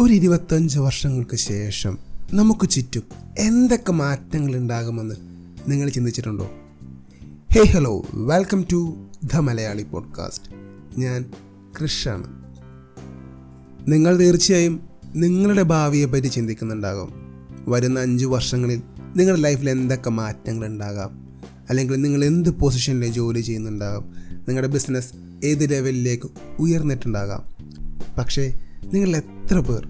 ഒരു ഇരുപത്തഞ്ച് വർഷങ്ങൾക്ക് ശേഷം നമുക്ക് ചുറ്റും എന്തൊക്കെ മാറ്റങ്ങൾ ഉണ്ടാകുമെന്ന് നിങ്ങൾ ചിന്തിച്ചിട്ടുണ്ടോ? Hey hello welcome to the Malayali podcast ഞാൻ കൃഷാണ് നിങ്ങൾ തീർച്ചയായും നിങ്ങളുടെ ഭാവിയെ പറ്റി ചിന്തിക്കുന്നുണ്ടാകും. വരുന്ന അഞ്ച് വർഷങ്ങളിൽ നിങ്ങളുടെ ലൈഫിൽ എന്തൊക്കെ മാറ്റങ്ങൾ ഉണ്ടാകാം അല്ലെങ്കിൽ നിങ്ങൾ എന്ത് പൊസിഷനിൽ ജോലി ചെയ്യുന്നുണ്ടാകാം. നിങ്ങളുടെ ബിസിനസ് ഏത് ലെവലിലേക്ക് ഉയർന്നിട്ടുണ്ടാകാം. പക്ഷേ നിങ്ങൾ എത്ര പേർ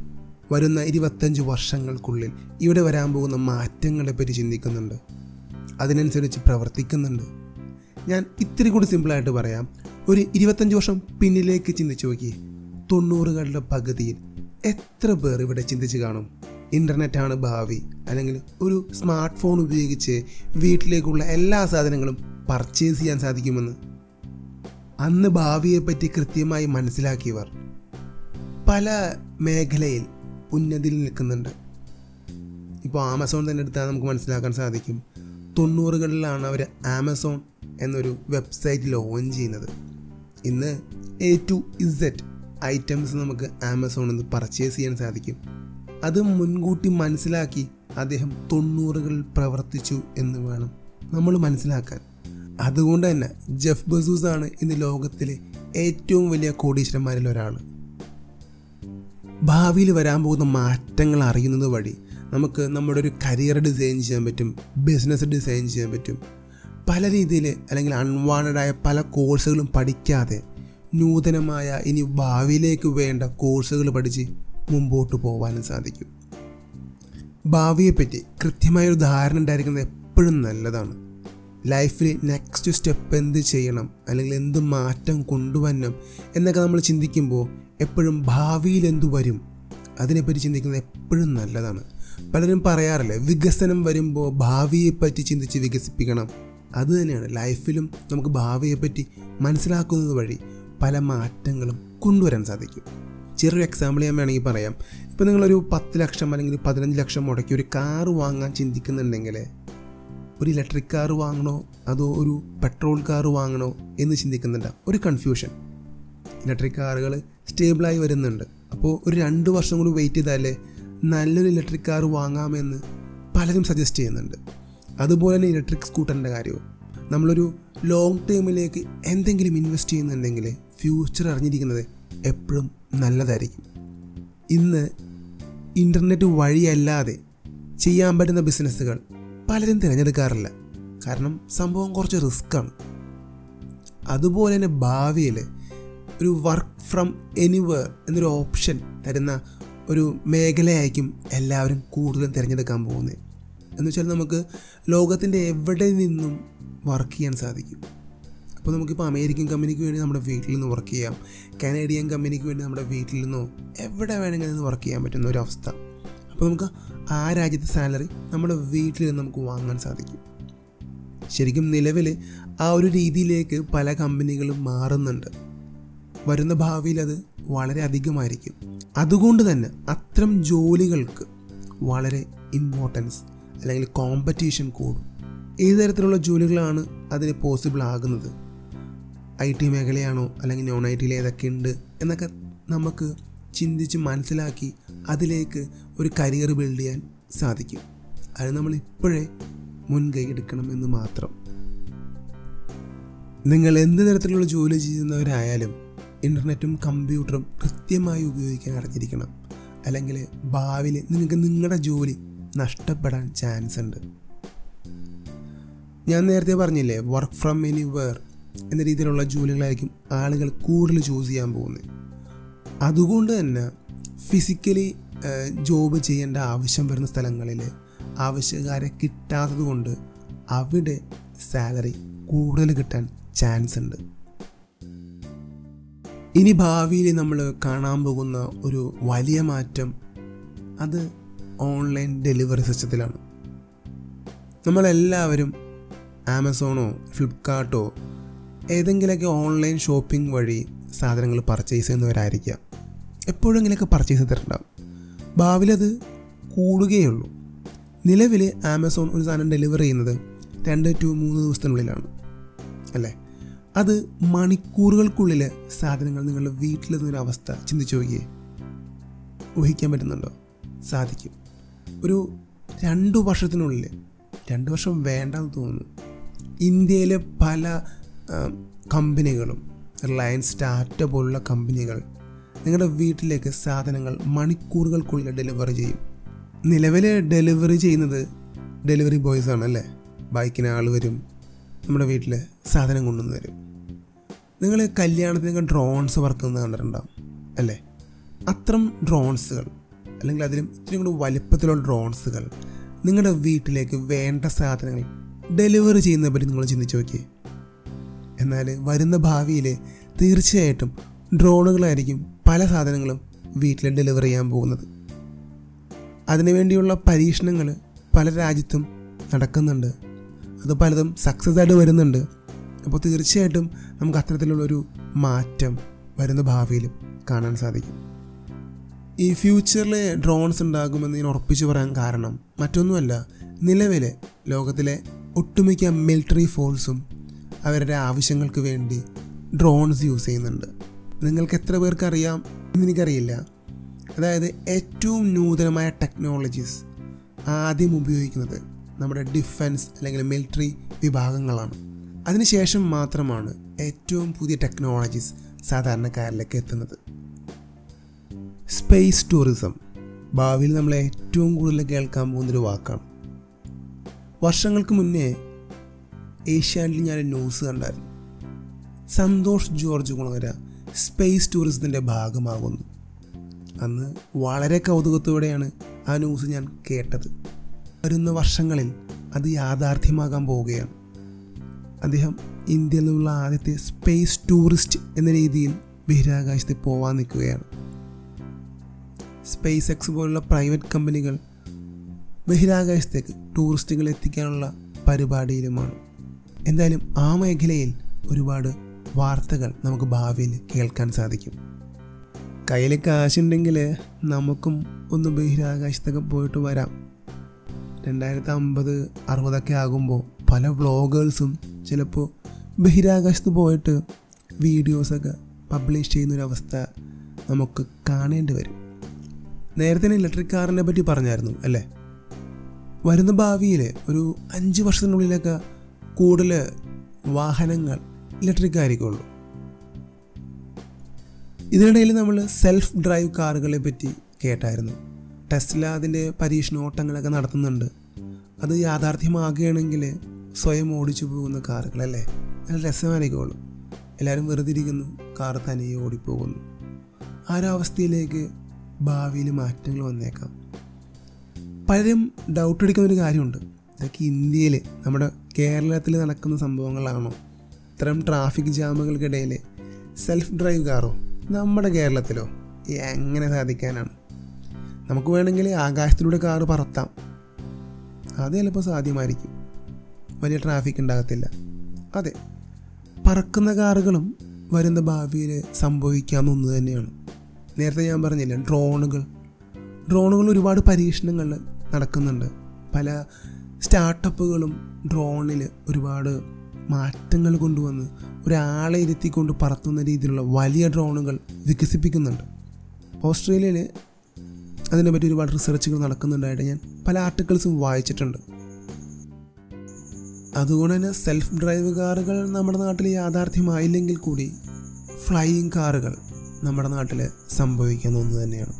വരുന്ന ഇരുപത്തഞ്ച് വർഷങ്ങൾക്കുള്ളിൽ ഇവിടെ വരാൻ പോകുന്ന മാറ്റങ്ങളെ പറ്റി ചിന്തിക്കുന്നുണ്ട്? അതിനനുസരിച്ച് പ്രവർത്തിക്കുന്നുണ്ട്. ഞാൻ ഇത്തിരി കൂടി സിമ്പിളായിട്ട് പറയാം. ഒരു ഇരുപത്തഞ്ച് വർഷം പിന്നിലേക്ക് ചിന്തിച്ചു നോക്കി തൊണ്ണൂറുകളുടെ പകുതിയിൽ എത്ര പേർ ഇവിടെ ചിന്തിച്ച് കാണും? ഇന്റർനെറ്റാണ് ഭാവി. അല്ലെങ്കിൽ ഒരു സ്മാർട്ട് ഫോൺ ഉപയോഗിച്ച് വീട്ടിലേക്കുള്ള എല്ലാ സാധനങ്ങളും പർച്ചേസ് ചെയ്യാൻ സാധിക്കുമെന്ന്. അന്ന് ഭാവിയെപ്പറ്റി കൃത്യമായി മനസ്സിലാക്കിയവർ പല മേഖലയിൽ ഉന്നതിയിൽ നിൽക്കുന്നുണ്ട്. ഇപ്പോൾ ആമസോൺ തന്നെ എടുത്താൽ നമുക്ക് മനസ്സിലാക്കാൻ സാധിക്കും. തൊണ്ണൂറുകളിലാണ് അവർ ആമസോൺ എന്നൊരു വെബ്സൈറ്റ് ലോഞ്ച് ചെയ്യുന്നത്. ഇന്ന് എ ടു ഇസെറ്റ് ഐറ്റംസ് നമുക്ക് ആമസോണിൽ നിന്ന് പർച്ചേസ് ചെയ്യാൻ സാധിക്കും. അത് മുൻകൂട്ടി മനസ്സിലാക്കി അദ്ദേഹം തൊണ്ണൂറുകളിൽ പ്രവർത്തിച്ചു എന്ന് വേണം നമ്മൾ മനസ്സിലാക്കാൻ. അതുകൊണ്ട് തന്നെ ജെഫ് ബസൂസ് ആണ് ഇന്ന് ലോകത്തിലെ ഏറ്റവും വലിയ കോടീശ്വരന്മാരിൽ ഒരാൾ ഭാവിയിൽ വരാൻ പോകുന്ന മാറ്റങ്ങൾ അറിയുന്നത് വഴി നമുക്ക് നമ്മുടെ ഒരു കരിയർ ഡിസൈൻ ചെയ്യാൻ പറ്റും ബിസിനസ് ഡിസൈൻ ചെയ്യാൻ പറ്റും. പല രീതിയിൽ അല്ലെങ്കിൽ അൺവാണ്ടഡായ പല കോഴ്സുകളും പഠിക്കാതെ നൂതനമായ ഇനി ഭാവിയിലേക്ക് വേണ്ട കോഴ്സുകൾ പഠിച്ച് മുമ്പോട്ട് പോകാനും സാധിക്കും. ഭാവിയെപ്പറ്റി കൃത്യമായൊരു ധാരണ ഉണ്ടായിരിക്കുന്നത് എപ്പോഴും നല്ലതാണ്. ലൈഫിൽ നെക്സ്റ്റ് സ്റ്റെപ്പ് എന്ത് ചെയ്യണം അല്ലെങ്കിൽ എന്ത് മാറ്റം കൊണ്ടുവരണം എന്നൊക്കെ നമ്മൾ ചിന്തിക്കുമ്പോൾ എപ്പോഴും ഭാവിയിൽ എന്തു വരും? അതിനെപ്പറ്റി ചിന്തിക്കുന്നത് എപ്പോഴും നല്ലതാണ്. പലരും പറയാറില്ലേ വികസനം വരുമ്പോൾ ഭാവിയെപ്പറ്റി ചിന്തിച്ച് വികസിപ്പിക്കണം. അത് തന്നെയാണ്. ലൈഫിലും നമുക്ക് ഭാവിയെപ്പറ്റി മനസ്സിലാക്കുന്നത് വഴി പല മാറ്റങ്ങളും കൊണ്ടുവരാൻ സാധിക്കും. ചെറിയൊരു എക്സാമ്പിൾ ഞാൻ വേണമെങ്കിൽ പറയാം. ഇപ്പോൾ നിങ്ങളൊരു പത്ത് ലക്ഷം അല്ലെങ്കിൽ പതിനഞ്ച് ലക്ഷം മുടക്കി ഒരു കാറ് വാങ്ങാൻ ചിന്തിക്കുന്നുണ്ടെങ്കിൽ ഒരു ഇലക്ട്രിക് കാർ വാങ്ങണോ? അതോ ഒരു പെട്രോൾ കാർ വാങ്ങണോ? എന്ന് ചിന്തിക്കുന്നുണ്ടാവും. ഒരു കൺഫ്യൂഷൻ ഇലക്ട്രിക് കാറുകൾ സ്റ്റേബിളായി വരുന്നുണ്ട്. അപ്പോൾ ഒരു രണ്ട് വർഷം കൂടി വെയിറ്റ് ചെയ്താലേ നല്ലൊരു ഇലക്ട്രിക് കാർ വാങ്ങാമെന്ന് പലരും സജസ്റ്റ് ചെയ്യുന്നുണ്ട്. അതുപോലെ തന്നെ ഇലക്ട്രിക് സ്കൂട്ടറിന്റെ കാര്യവും. നമ്മളൊരു ലോങ് ടേമിലേക്ക് എന്തെങ്കിലും ഇൻവെസ്റ്റ് ചെയ്യുന്നുണ്ടെങ്കിൽ ഫ്യൂച്ചർ അറിഞ്ഞിരിക്കുന്നത് എപ്പോഴും നല്ലതായിരിക്കും. ഇന്ന് ഇന്റർനെറ്റ് വഴിയല്ലാതെ ചെയ്യാൻ പറ്റുന്ന ബിസിനസ്സുകൾ പലരും തിരഞ്ഞെടുക്കാറില്ല. കാരണം സംഭവം കുറച്ച് റിസ്ക്കാണ് അതുപോലെ തന്നെ ഭാവിയിൽ ഒരു വർക്ക് ഫ്രം എനിവേർ എന്നൊരു ഓപ്ഷൻ തരുന്ന ഒരു മേഖലയായിരിക്കും എല്ലാവരും കൂടുതലും തിരഞ്ഞെടുക്കാൻ പോകുന്നത്. എന്ന് വെച്ചാൽ നമുക്ക് ലോകത്തിന്റെ എവിടെ നിന്നും വർക്ക് ചെയ്യാൻ സാധിക്കും? അപ്പോൾ നമുക്കിപ്പോൾ അമേരിക്കൻ കമ്പനിക്ക് വേണ്ടി നമ്മുടെ വീട്ടിൽ നിന്ന് വർക്ക് ചെയ്യാം. കനേഡിയൻ കമ്പനിക്ക് വേണ്ടി നമ്മുടെ വീട്ടിൽ നിന്നോ എവിടെ വേണമെങ്കിലും നിന്ന് വർക്ക് ചെയ്യാൻ പറ്റുന്ന ഒരു അവസ്ഥ. അപ്പോൾ നമുക്ക് ആ രാജ്യത്തെ സാലറി നമ്മുടെ വീട്ടിൽ നിന്ന് നമുക്ക് വാങ്ങാൻ സാധിക്കും. ശരിക്കും നിലവിൽ ആ ഒരു രീതിയിലേക്ക് പല കമ്പനികളും മാറുന്നുണ്ട്. വരുന്ന ഭാവിയിൽ അത് വളരെ അധികമായിരിക്കും. അതുകൊണ്ട് തന്നെ അത്തരം ജോലികൾക്ക് വളരെ ഇമ്പോർട്ടൻസ് അല്ലെങ്കിൽ കോമ്പറ്റീഷൻ കൂടും. ഏത് തരത്തിലുള്ള ജോലികളാണ് അതിന് പോസിബിൾ ആകുന്നത്? ഐ ടി മേഖലയാണോ അല്ലെങ്കിൽ നോൺ ഐ ടിയിൽ ഏതൊക്കെ ഉണ്ട് എന്നൊക്കെ നമുക്ക് ചിന്തിച്ച് മനസ്സിലാക്കി അതിലേക്ക് ഒരു കരിയർ ബിൽഡ് ചെയ്യാൻ സാധിക്കും. അത് നമ്മൾ ഇപ്പോഴേ മുൻകൈ എടുക്കണം എന്ന് മാത്രം. നിങ്ങൾ എന്ത് തരത്തിലുള്ള ജോലി ചെയ്യുന്നവരായാലും ഇന്റർനെറ്റും കമ്പ്യൂട്ടറും കൃത്യമായി ഉപയോഗിക്കാൻ അറിഞ്ഞിരിക്കണം. അല്ലെങ്കിൽ ഭാവിയിൽ നിങ്ങൾക്ക് നിങ്ങളുടെ ജോലി നഷ്ടപ്പെടാൻ ചാൻസ് ഉണ്ട്. ഞാൻ നേരത്തെ പറഞ്ഞില്ലേ വർക്ക് ഫ്രം എനിവേർ എന്ന രീതിയിലുള്ള ജോലികളായിരിക്കും ആളുകൾ കൂടുതൽ ചൂസ് ചെയ്യാൻ പോകുന്നത് അതുകൊണ്ട് തന്നെ ഫിസിക്കലി ജോബ് ചെയ്യേണ്ട ആവശ്യം വരുന്ന സ്ഥലങ്ങളിൽ ആവശ്യക്കാരെ കിട്ടാത്തത് കൊണ്ട് അവിടെ സാലറി കൂടുതൽ കിട്ടാൻ ചാൻസ് ഉണ്ട്. ഇനി ഭാവിയിൽ നമ്മൾ കാണാൻ പോകുന്ന ഒരു വലിയ മാറ്റം അത് ഓൺലൈൻ ഡെലിവറി സിസ്റ്റത്തിലാണ്. നമ്മളെല്ലാവരും ആമസോണോ ഫ്ലിപ്കാർട്ടോ ഏതെങ്കിലുമൊക്കെ ഓൺലൈൻ ഷോപ്പിംഗ് വഴി സാധനങ്ങൾ പർച്ചേസ് ചെയ്യുന്നവരായിരിക്കാം. എപ്പോഴെങ്കിലുമൊക്കെ പർച്ചേസ് ചെയ്തിട്ടുണ്ടാവും. ഭാവിയിൽ അത് കൂടുകയുള്ളൂ. നിലവിൽ ആമസോൺ ഒരു സാധനം ഡെലിവർ ചെയ്യുന്നത് രണ്ട് ടു മൂന്ന് ദിവസത്തിനുള്ളിലാണ്. അല്ലേ? അത് മണിക്കൂറുകൾക്കുള്ളിൽ സാധനങ്ങൾ നിങ്ങളുടെ വീട്ടിലെന്നൊരവസ്ഥ അവസ്ഥ ചിന്തിച്ചു നോക്കിയേ. ഊഹിക്കാൻ പറ്റുന്നുണ്ടോ? സാധിക്കും. ഒരു രണ്ട് വർഷത്തിനുള്ളിൽ രണ്ട് വർഷം വേണ്ടെന്ന് തോന്നുന്നു ഇന്ത്യയിലെ പല കമ്പനികളും റിലയൻസ് ടാറ്റ പോലുള്ള കമ്പനികൾ നിങ്ങളുടെ വീട്ടിലേക്ക് സാധനങ്ങൾ മണിക്കൂറുകൾക്കുള്ളിൽ ഡെലിവറി ചെയ്യും. നിലവിൽ ഡെലിവറി ചെയ്യുന്നത് ഡെലിവറി ബോയ്സ് ആണ് അല്ലേ? ബൈക്കിന് ആൾ വരും നമ്മുടെ വീട്ടിൽ സാധനം കൊണ്ടുവന്ന് തരും. നിങ്ങൾ കല്യാണത്തിനൊക്കെ ഡ്രോൺസ് വർക്ക് ചെയ്യുന്നത് കണ്ടിട്ടുണ്ടാവും അല്ലേ? അത്തരം ഡ്രോൺസുകൾ അല്ലെങ്കിൽ അതിലും ഇത്തിരി കൂടി വലിപ്പത്തിലുള്ള ഡ്രോൺസുകൾ നിങ്ങളുടെ വീട്ടിലേക്ക് വേണ്ട സാധനങ്ങൾ ഡെലിവറി ചെയ്യുന്നതിനെ പറ്റി നിങ്ങൾ ചിന്തിച്ച് നോക്കിയേ. എന്നാൽ വരുന്ന ഭാവിയിൽ തീർച്ചയായിട്ടും ഡ്രോണുകളായിരിക്കും പല സാധനങ്ങളും വീട്ടിൽ ഡെലിവറി ചെയ്യാൻ പോകുന്നത്. അതിനുവേണ്ടിയുള്ള പരീക്ഷണങ്ങൾ പല രാജ്യത്തും നടക്കുന്നുണ്ട്. അത് പലതും സക്സസ് ആയിട്ട് വരുന്നുണ്ട്. അപ്പോൾ തീർച്ചയായിട്ടും നമുക്ക് അത്തരത്തിലുള്ളൊരു മാറ്റം വരുന്ന ഭാവിയിലും കാണാൻ സാധിക്കും. ഈ ഫ്യൂച്ചറിൽ ഡ്രോൺസ് ഉണ്ടാകുമെന്ന് ഞാൻ ഉറപ്പിച്ചു പറയാൻ കാരണം മറ്റൊന്നുമല്ല നിലവിലെ ലോകത്തിലെ ഒട്ടുമിക്ക മിലിറ്ററി ഫോഴ്സും അവരുടെ ആവശ്യങ്ങൾക്ക് വേണ്ടി ഡ്രോൺസ് യൂസ് ചെയ്യുന്നുണ്ട്. നിങ്ങൾക്ക് എത്ര പേർക്ക് അറിയാം? എന്ന് എനിക്കറിയില്ല. അതായത് ഏറ്റവും നൂതനമായ ടെക്നോളജീസ് ആദ്യം ഉപയോഗിക്കുന്നത് നമ്മുടെ ഡിഫൻസ് അല്ലെങ്കിൽ മിലിറ്ററി വിഭാഗങ്ങളാണ്. അതിനുശേഷം മാത്രമാണ് ഏറ്റവും പുതിയ ടെക്നോളജീസ് സാധാരണക്കാരിലേക്ക് എത്തുന്നത്. Space tourism. ഭാവിയിൽ നമ്മൾ ഏറ്റവും കൂടുതൽ കേൾക്കാൻ പോകുന്നൊരു വാക്കാണ്. വർഷങ്ങൾക്ക് മുന്നേ ഏഷ്യാനിൽ ഞാൻ ന്യൂസ് കണ്ടായിരുന്നു. സന്തോഷ് ജോർജ് കുളങ്ങര സ്പേസ് ടൂറിസത്തിന്റെ ഭാഗമാകുന്നു. അന്ന് വളരെ കൗതുകത്തോടെയാണ് ആ ന്യൂസ് ഞാൻ കേട്ടത്. വരുന്ന വർഷങ്ങളിൽ അത് യാഥാർത്ഥ്യമാകാൻ പോവുകയാണ്. അദ്ദേഹം ഇന്ത്യയിൽ നിന്നുള്ള ആദ്യത്തെ സ്പേസ് ടൂറിസ്റ്റ് എന്ന രീതിയിൽ ബഹിരാകാശത്ത് പോവാൻ നിൽക്കുകയാണ്. സ്പേസ് എക്സ് പോലുള്ള പ്രൈവറ്റ് കമ്പനികൾ ബഹിരാകാശത്തേക്ക് ടൂറിസ്റ്റുകൾ എത്തിക്കാനുള്ള പരിപാടിയിലുമാണ്. എന്തായാലും ആ മേഖലയിൽ ഒരുപാട് വാർത്തകൾ നമുക്ക് ഭാവിയിൽ കേൾക്കാൻ സാധിക്കും. കയ്യിൽ കാശുണ്ടെങ്കിൽ നമുക്കും ഒന്ന് ബഹിരാകാശത്തൊക്കെ പോയിട്ട് വരാം. രണ്ടായിരത്തി അമ്പത് അറുപതൊക്കെ ആകുമ്പോൾ പല വ്ളോഗേഴ്സും ചിലപ്പോൾ ബഹിരാകാശത്ത് പോയിട്ട് വീഡിയോസൊക്കെ പബ്ലിഷ് ചെയ്യുന്നൊരവസ്ഥ നമുക്ക് കാണേണ്ടി വരും. നേരത്തെ തന്നെ ഇലക്ട്രിക് കാറിനെ പറ്റി പറഞ്ഞായിരുന്നു അല്ലേ? വരുന്ന ഭാവിയിൽ ഒരു അഞ്ച് വർഷത്തിനുള്ളിലൊക്കെ കൂടുതൽ വാഹനങ്ങൾ ഇലക്ട്രിക് ആയിരിക്കുള്ളൂ. ഇതിനിടയിൽ നമ്മൾ സെൽഫ് ഡ്രൈവ് കാറുകളെ പറ്റി കേട്ടായിരുന്നു. ടെസ്ല അതിന്റെ പരീക്ഷണോട്ടങ്ങളൊക്കെ നടത്തുന്നുണ്ട്. അത് യാഥാർത്ഥ്യമാകുകയാണെങ്കിൽ സ്വയം ഓടിച്ചു പോകുന്ന കാറുകളല്ലേ? നല്ല രസമായിരിക്കുള്ളൂ. എല്ലാവരും വെറുതെ ഇരിക്കുന്നു. കാർ തനിയെ ഓടിപ്പോകുന്നു. ആ ഒരു അവസ്ഥയിലേക്ക് ഭാവിയിൽ മാറ്റങ്ങൾ വന്നേക്കാം. പലരും ഡൗട്ട് അടിക്കുന്ന ഒരു കാര്യമുണ്ട്. ഇതൊക്കെ ഇന്ത്യയിൽ നമ്മുടെ കേരളത്തിൽ നടക്കുന്ന സംഭവങ്ങളാണോ? ഇത്തരം ട്രാഫിക് ജാമുകൾക്കിടയിൽ സെൽഫ് ഡ്രൈവ് കാറോ? നമ്മുടെ കേരളത്തിലോ? എങ്ങനെ സാധിക്കാനാണ്? നമുക്ക് വേണമെങ്കിൽ ആകാശത്തിലൂടെ കാറ് പറത്താം. അത് ചിലപ്പോൾ സാധ്യമായിരിക്കും. വലിയ ട്രാഫിക് ഉണ്ടാകത്തില്ല. അതെ പറക്കുന്ന കാറുകളും വരുന്ന ഭാവിയിൽ സംഭവിക്കാവുന്ന ഒന്ന് തന്നെയാണ്. നേരത്തെ ഞാൻ പറഞ്ഞില്ല ഡ്രോണുകൾ. ഡ്രോണുകൾ ഒരുപാട് പരീക്ഷണങ്ങൾ നടക്കുന്നുണ്ട്. പല സ്റ്റാർട്ടപ്പുകളും ഡ്രോണിൽ ഒരുപാട് മാറ്റങ്ങൾ കൊണ്ടുവന്ന് ഒരാളെ ഇരുത്തിക്കൊണ്ട് പറത്തുന്ന രീതിയിലുള്ള വലിയ ഡ്രോണുകൾ വികസിപ്പിക്കുന്നുണ്ട്. ഓസ്ട്രേലിയയിൽ അതിനെപ്പറ്റി ഒരുപാട് റിസർച്ചുകൾ നടക്കുന്നുണ്ടായിട്ട് ഞാൻ പല ആർട്ടിക്കിൾസും വായിച്ചിട്ടുണ്ട്. അതുകൊണ്ട് തന്നെ സെൽഫ് ഡ്രൈവ് കാറുകൾ നമ്മുടെ നാട്ടിൽ യാഥാർത്ഥ്യമായില്ലെങ്കിൽ കൂടി ഫ്ലൈയിങ് കാറുകൾ നമ്മുടെ നാട്ടിൽ സംഭവിക്കുന്ന ഒന്ന് തന്നെയാണ്.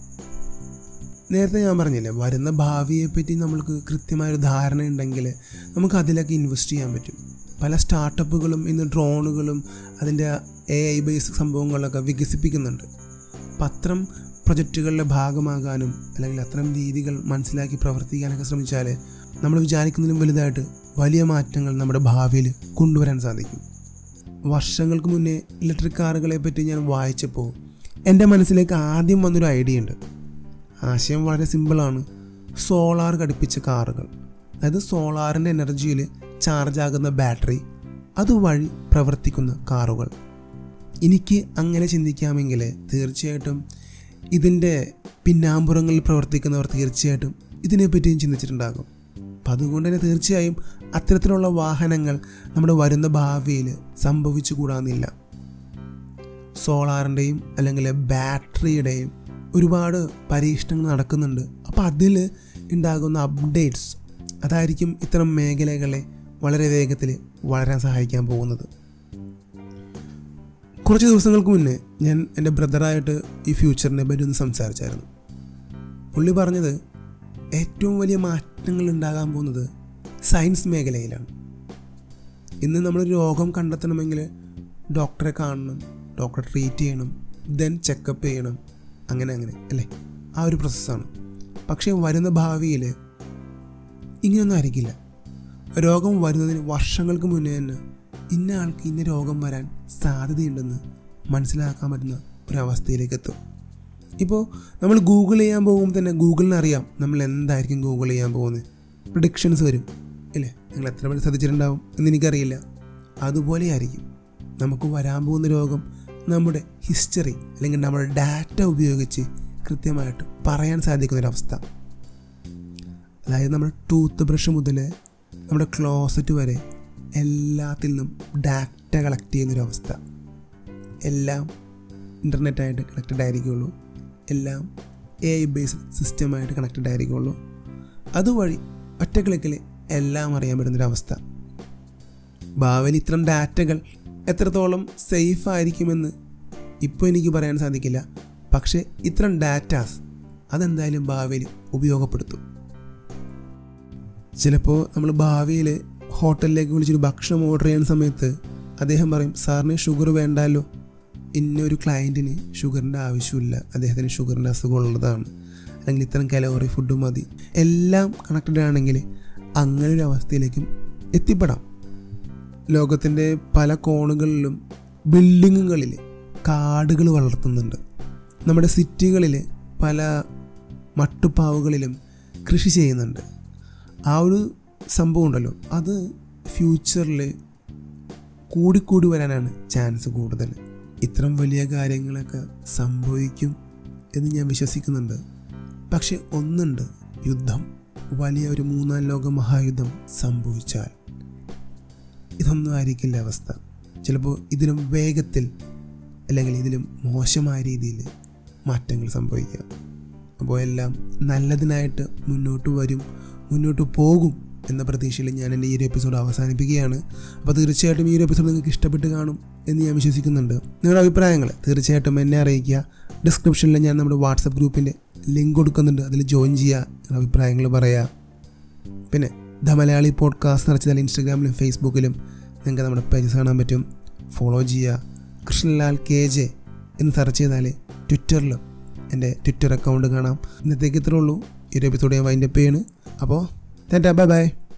നേരത്തെ ഞാൻ പറഞ്ഞില്ലേ വരുന്ന ഭാവിയെപ്പറ്റി നമ്മൾക്ക് കൃത്യമായൊരു ധാരണ ഉണ്ടെങ്കിൽ നമുക്ക് അതിലൊക്കെ ഇൻവെസ്റ്റ് ചെയ്യാൻ പറ്റും. പല സ്റ്റാർട്ടപ്പുകളും ഇന്ന് ഡ്രോണുകളും അതിന്റെ എ ഐ ബേസ് സംഭവങ്ങളൊക്കെ വികസിപ്പിക്കുന്നുണ്ട്. അത്തരം പ്രൊജക്റ്റുകളുടെ ഭാഗമാകാനും അല്ലെങ്കിൽ അത്തരം രീതികൾ മനസ്സിലാക്കി പ്രവർത്തിക്കാനൊക്കെ ശ്രമിച്ചാൽ നമ്മൾ വിചാരിക്കുന്നതിലും വലുതായിട്ട് വലിയ മാറ്റങ്ങൾ നമ്മുടെ ഭാവിയിൽ കൊണ്ടുവരാൻ സാധിക്കും. വർഷങ്ങൾക്ക് മുന്നേ ഇലക്ട്രിക് കാറുകളെ പറ്റി ഞാൻ വായിച്ചപ്പോൾ എന്റെ മനസ്സിലേക്ക് ആദ്യം വന്നൊരു ഐഡിയ ഉണ്ട്. ആശയം വളരെ സിമ്പിളാണ്. സോളാർ ഘടിപ്പിച്ച കാറുകൾ. അതായത് സോളാറിന്റെ എനർജിയിൽ ചാർജ് ആകുന്ന ബാറ്ററി അതുവഴി പ്രവർത്തിക്കുന്ന കാറുകൾ. എനിക്ക് അങ്ങനെ ചിന്തിക്കാമെങ്കിൽ തീർച്ചയായിട്ടും ഇതിന്റെ പിന്നാമ്പുറങ്ങളിൽ പ്രവർത്തിക്കുന്നവർ തീർച്ചയായിട്ടും ഇതിനെപ്പറ്റിയും ചിന്തിച്ചിട്ടുണ്ടാകും. അപ്പം അതുകൊണ്ട് തന്നെ തീർച്ചയായും അത്തരത്തിലുള്ള വാഹനങ്ങൾ നമ്മുടെ വരുന്ന ഭാവിയിൽ സംഭവിച്ചു കൂടാന്നില്ല. സോളാറിന്റെയും അല്ലെങ്കിൽ ബാറ്ററിയുടെയും ഒരുപാട് പരീക്ഷണങ്ങൾ നടക്കുന്നുണ്ട്. അപ്പോൾ അതിൽ ഉണ്ടാകുന്ന അപ്ഡേറ്റ്സ് അതായിരിക്കും ഇത്തരം മേഖലകളെ വളരെ വേഗത്തിൽ വളരാൻ സഹായിക്കാൻ പോകുന്നത്. കുറച്ച് ദിവസങ്ങൾക്ക് മുന്നേ ഞാൻ എന്റെ ബ്രദറായിട്ട് ഈ ഫ്യൂച്ചറിനെ പറ്റി ഒന്ന് സംസാരിച്ചായിരുന്നു. പുള്ളി പറഞ്ഞത് ഏറ്റവും വലിയ മാറ്റങ്ങൾ ഉണ്ടാകാൻ പോകുന്നത് സയൻസ് മേഖലയിലാണ്. ഇന്ന് നമ്മൾ രോഗം കണ്ടെത്തണമെങ്കിൽ ഡോക്ടറെ കാണണം ഡോക്ടറെ ട്രീറ്റ് ചെയ്യണം ദെൻ ചെക്കപ്പ് ചെയ്യണം അങ്ങനെ അങ്ങനെ അല്ലേ? ആ ഒരു പ്രോസസ്സാണ് പക്ഷേ വരുന്ന ഭാവിയിൽ ഇങ്ങനെയൊന്നും ആയിരിക്കില്ല. രോഗം വരുന്നതിന് വർഷങ്ങൾക്ക് മുന്നേ തന്നെ ഇന്ന ആൾക്ക് ഇന്ന രോഗം വരാൻ സാധ്യതയുണ്ടെന്ന് മനസ്സിലാക്കാൻ പറ്റുന്ന ഒരവസ്ഥയിലേക്ക് എത്തും ഇപ്പോൾ നമ്മൾ ഗൂഗിൾ ചെയ്യാൻ പോകുമ്പോൾ തന്നെ ഗൂഗിളിന് അറിയാം നമ്മൾ എന്തായിരിക്കും ഗൂഗിൾ ചെയ്യാൻ പോകുന്നത്. പ്രഡിക്ഷൻസ് വരും അല്ലേ? നിങ്ങൾ എത്ര പേര് ശ്രദ്ധിച്ചിട്ടുണ്ടാവും എന്ന് എനിക്കറിയില്ല. അതുപോലെ ആയിരിക്കും നമുക്ക് വരാൻ പോകുന്ന രോഗം നമ്മുടെ ഹിസ്റ്ററി അല്ലെങ്കിൽ നമ്മുടെ ഡാറ്റ ഉപയോഗിച്ച് കൃത്യമായിട്ട് പറയാൻ സാധിക്കുന്ന സാധിക്കുന്നൊരവസ്ഥ അതായത് നമ്മുടെ ടൂത്ത് ബ്രഷ് മുതൽ നമ്മുടെ ക്ലോസറ്റ് വരെ എല്ലാത്തിൽ നിന്നും ഡാറ്റ കളക്ട് ചെയ്യുന്നൊരവസ്ഥ. എല്ലാം ഇന്റർനെറ്റായിട്ട് കണക്റ്റഡ് ആയിരിക്കുള്ളൂ. എല്ലാം എ ഐ ബേസ്ഡ് സിസ്റ്റമായിട്ട് കണക്റ്റഡ് ആയിരിക്കുള്ളൂ. അതുവഴി ഒറ്റ ക്ലിക്കിൽ എല്ലാം അറിയാൻ പറ്റുന്നൊരവസ്ഥ. ഭാവിയിൽ ഇത്തരം ഡാറ്റകൾ എത്രത്തോളം സേഫ് ആയിരിക്കുമെന്ന് ഇപ്പോൾ എനിക്ക് പറയാൻ സാധിക്കില്ല. പക്ഷേ ഇത്തരം ഡാറ്റാസ് അതെന്തായാലും ഭാവിയിൽ ഉപയോഗപ്പെടുത്തും. ചിലപ്പോൾ നമ്മൾ ഭാവിയിൽ ഹോട്ടലിലേക്ക് വിളിച്ചൊരു ഭക്ഷണം ഓർഡർ ചെയ്യുന്ന സമയത്ത് അദ്ദേഹം പറയും സാറിന് ഷുഗർ വേണ്ടല്ലോ ഇന്നൊരു ക്ലയന്റിന് ഷുഗറിന്റെ ആവശ്യമില്ല. അദ്ദേഹത്തിന് ഷുഗറിന്റെ അസുഖമുള്ളതാണ് അല്ലെങ്കിൽ ഇത്തരം കലോറി ഫുഡ് മതി. എല്ലാം കണക്റ്റഡ് ആണെങ്കിൽ അങ്ങനെ ഒരു അവസ്ഥയിലേക്കും എത്തിപ്പെടാം. ലോകത്തിന്റെ പല കോണുകളിലും ബിൽഡിങ്ങുകളിൽ കാടുകൾ വളർത്തുന്നുണ്ട്. നമ്മുടെ സിറ്റികളിൽ പല മട്ടുപ്പാവുകളിലും കൃഷി ചെയ്യുന്നുണ്ട്. ആ ഒരു സംഭവം ഉണ്ടല്ലോ. അത് ഫ്യൂച്ചറിൽ കൂടിക്കൂടി വരാനാണ് ചാൻസ് കൂടുതൽ ഇത്തരം വലിയ കാര്യങ്ങളൊക്കെ സംഭവിക്കും എന്ന് ഞാൻ വിശ്വസിക്കുന്നുണ്ട്. പക്ഷെ ഒന്നുണ്ട്. യുദ്ധം. വലിയ ഒരു മൂന്നാം ലോക മഹായുദ്ധം സംഭവിച്ചാൽ. ഇതൊന്നും ആയിരിക്കില്ല അവസ്ഥ. ചിലപ്പോൾ ഇതിലും വേഗത്തിൽ അല്ലെങ്കിൽ ഇതിലും മോശമായ രീതിയിൽ മാറ്റങ്ങൾ സംഭവിക്കാം. അപ്പോൾ എല്ലാം നല്ലതിനായിട്ട് മുന്നോട്ട് വരും മുന്നോട്ട് പോകും എന്ന പ്രതീക്ഷയിൽ ഞാൻ എന്റെ ഈ ഒരു എപ്പിസോഡ് അവസാനിപ്പിക്കുകയാണ്. അപ്പോൾ തീർച്ചയായിട്ടും ഈ ഒരു എപ്പിസോഡ് നിങ്ങൾക്ക് ഇഷ്ടപ്പെട്ട് കാണും എന്ന് ഞാൻ വിശ്വസിക്കുന്നുണ്ട്. നിങ്ങളുടെ അഭിപ്രായങ്ങൾ തീർച്ചയായിട്ടും എന്നെ അറിയിക്കുക. ഡിസ്ക്രിപ്ഷനിൽ ഞാൻ നമ്മുടെ വാട്സപ്പ് ഗ്രൂപ്പിന്റെ ലിങ്ക് കൊടുക്കുന്നുണ്ട്. അതിൽ ജോയിൻ ചെയ്യുക നിങ്ങളുടെ അഭിപ്രായങ്ങൾ പറയുക. പിന്നെ ദ മലയാളി പോഡ്കാസ്റ്റ് നിറച്ചാൽ ഇൻസ്റ്റാഗ്രാമിലും ഫേസ്ബുക്കിലും നിങ്ങൾക്ക് നമ്മുടെ പേജസ് കാണാൻ പറ്റും. ഫോളോ ചെയ്യുക. കൃഷ്ണലാൽ കെ ജെ എന്ന് സെർച്ച് ചെയ്താൽ ട്വിറ്ററിലും എന്റെ ട്വിറ്റർ അക്കൗണ്ട് കാണാം. ഇന്നത്തേക്ക് ഇത്രേ ഉള്ളൂ. ഈ ഒരു എപ്പിസോഡ് ഞാൻ വൈൻഡപ്പ് ചെയ്യാണ്. അപ്പോൾ Tata, bye bye.